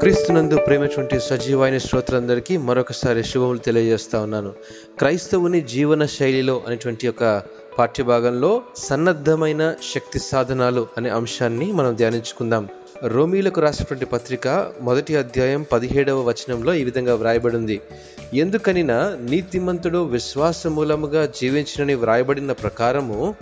క్రీస్తునందు ప్రేమటువంటి సజీవైన శ్రోతలందరికీ మరొకసారి శుభములు తెలియజేస్తా ఉన్నాను. క్రైస్తవుని జీవన శైలిలో అనేటువంటి ఒక పాఠ్యభాగంలో సన్నద్ధమైన శక్తి సాధనాలు అనే అంశాన్ని మనం ధ్యానించుకుందాం. రోమీలకు రాసినటువంటి పత్రిక మొదటి అధ్యాయం పదిహేడవ వచనంలో ఈ విధంగా వ్రాయబడింది. ఎందుకనినా నీతిమంతుడు విశ్వాస మూలముగా జీవించినని వ్రాయబడిన ప్రకారము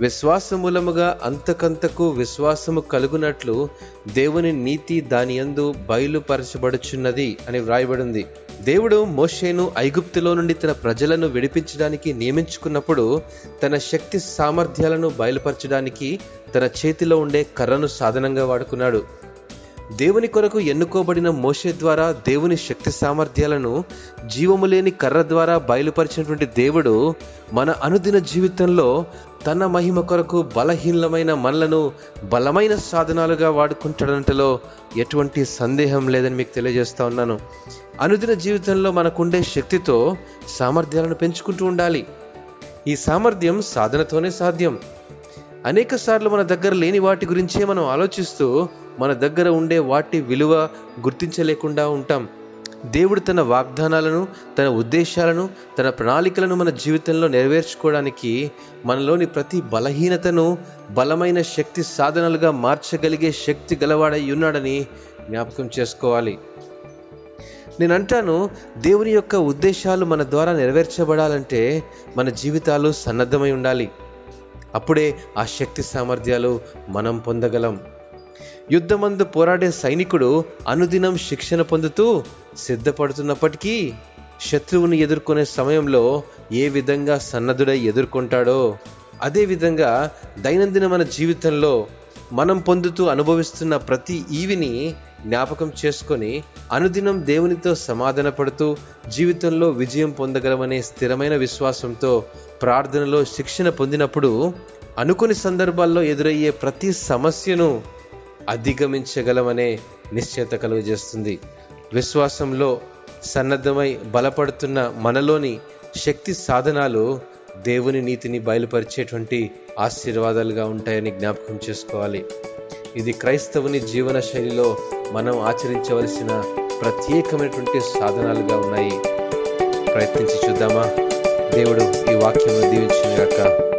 విశ్వాసమూలముగా అంతకంతకు విశ్వాసము కలుగునట్లు దేవుని నీతి దాని యందు బయలుపరచబడుచున్నది అని వ్రాయబడింది. దేవుడు మోషేను ఐగుప్తులో నుండి తన ప్రజలను విడిపించడానికి నియమించుకున్నప్పుడు తన శక్తి సామర్థ్యాలను బయలుపరచడానికి తన చేతిలో ఉండే కర్రను సాధనంగా వాడుకున్నాడు. దేవుని కొరకు ఎన్నుకోబడిన మోషే ద్వారా దేవుని శక్తి సామర్థ్యాలను జీవము లేని కర్ర ద్వారా బయలుపరిచినటువంటి దేవుడు మన అనుదిన జీవితంలో తన మహిమ కొరకు బలహీనమైన మనలను బలమైన సాధనాలుగా వాడుకుంటాడంటలో ఎటువంటి సందేహం లేదని మీకు తెలియజేస్తా ఉన్నాను. అనుదిన జీవితంలో మనకుండే శక్తితో సామర్థ్యాలను పెంచుకుంటూ ఉండాలి. ఈ సామర్థ్యం సాధనతోనే సాధ్యం. అనేక సార్లు మన దగ్గర లేని వాటి గురించే మనం ఆలోచిస్తూ మన దగ్గర ఉండే వాటి విలువ గుర్తించలేకుండా ఉంటాం. దేవుడు తన వాగ్దానాలను తన ఉద్దేశాలను తన ప్రణాళికలను మన జీవితంలో నెరవేర్చుకోవడానికి మనలోని ప్రతి బలహీనతను బలమైన శక్తి సాధనలుగా మార్చగలిగే శక్తి గలవాడై ఉన్నాడని జ్ఞాపకం చేసుకోవాలి. నేను అంటాను దేవుని యొక్క ఉద్దేశాలు మన ద్వారా నెరవేర్చబడాలంటే మన జీవితాలు సన్నద్ధమై ఉండాలి. అప్పుడే ఆ శక్తి సామర్థ్యాలు మనం పొందగలం. యుద్ధమందు పోరాడే సైనికుడు అనుదినం శిక్షణ పొందుతూ సిద్ధపడుతున్నప్పటికీ శత్రువుని ఎదుర్కొనే సమయంలో ఏ విధంగా సన్నద్ధుడై ఎదుర్కొంటాడో అదేవిధంగా దైనందిన మన జీవితంలో మనం పొందుతూ అనుభవిస్తున్న ప్రతి ఈవిని జ్ఞాపకం చేసుకొని అనుదినం దేవునితో సమాధాన పడుతూ జీవితంలో విజయం పొందగలమనే స్థిరమైన విశ్వాసంతో ప్రార్థనలో శిక్షణ పొందినప్పుడు అనుకుని సందర్భాల్లో ఎదురయ్యే ప్రతి సమస్యను అధిగమించగలమనే నిశ్చయత కలుగజేస్తుంది. విశ్వాసంలో సన్నద్ధమై బలపడుతున్న మనలోని శక్తి సాధనాలు దేవుని నీతిని బయలుపరిచేటువంటి ఆశీర్వాదాలుగా ఉంటాయని జ్ఞాపకం చేసుకోవాలి. ఇది క్రైస్తవుని జీవన శైలిలో మనం ఆచరించవలసిన ప్రత్యేకమైనటువంటి సాధనాలుగా ఉన్నాయి. ప్రయత్నించి చూద్దామా? దేవుడు ఈ వాక్యము దీవించిన గాక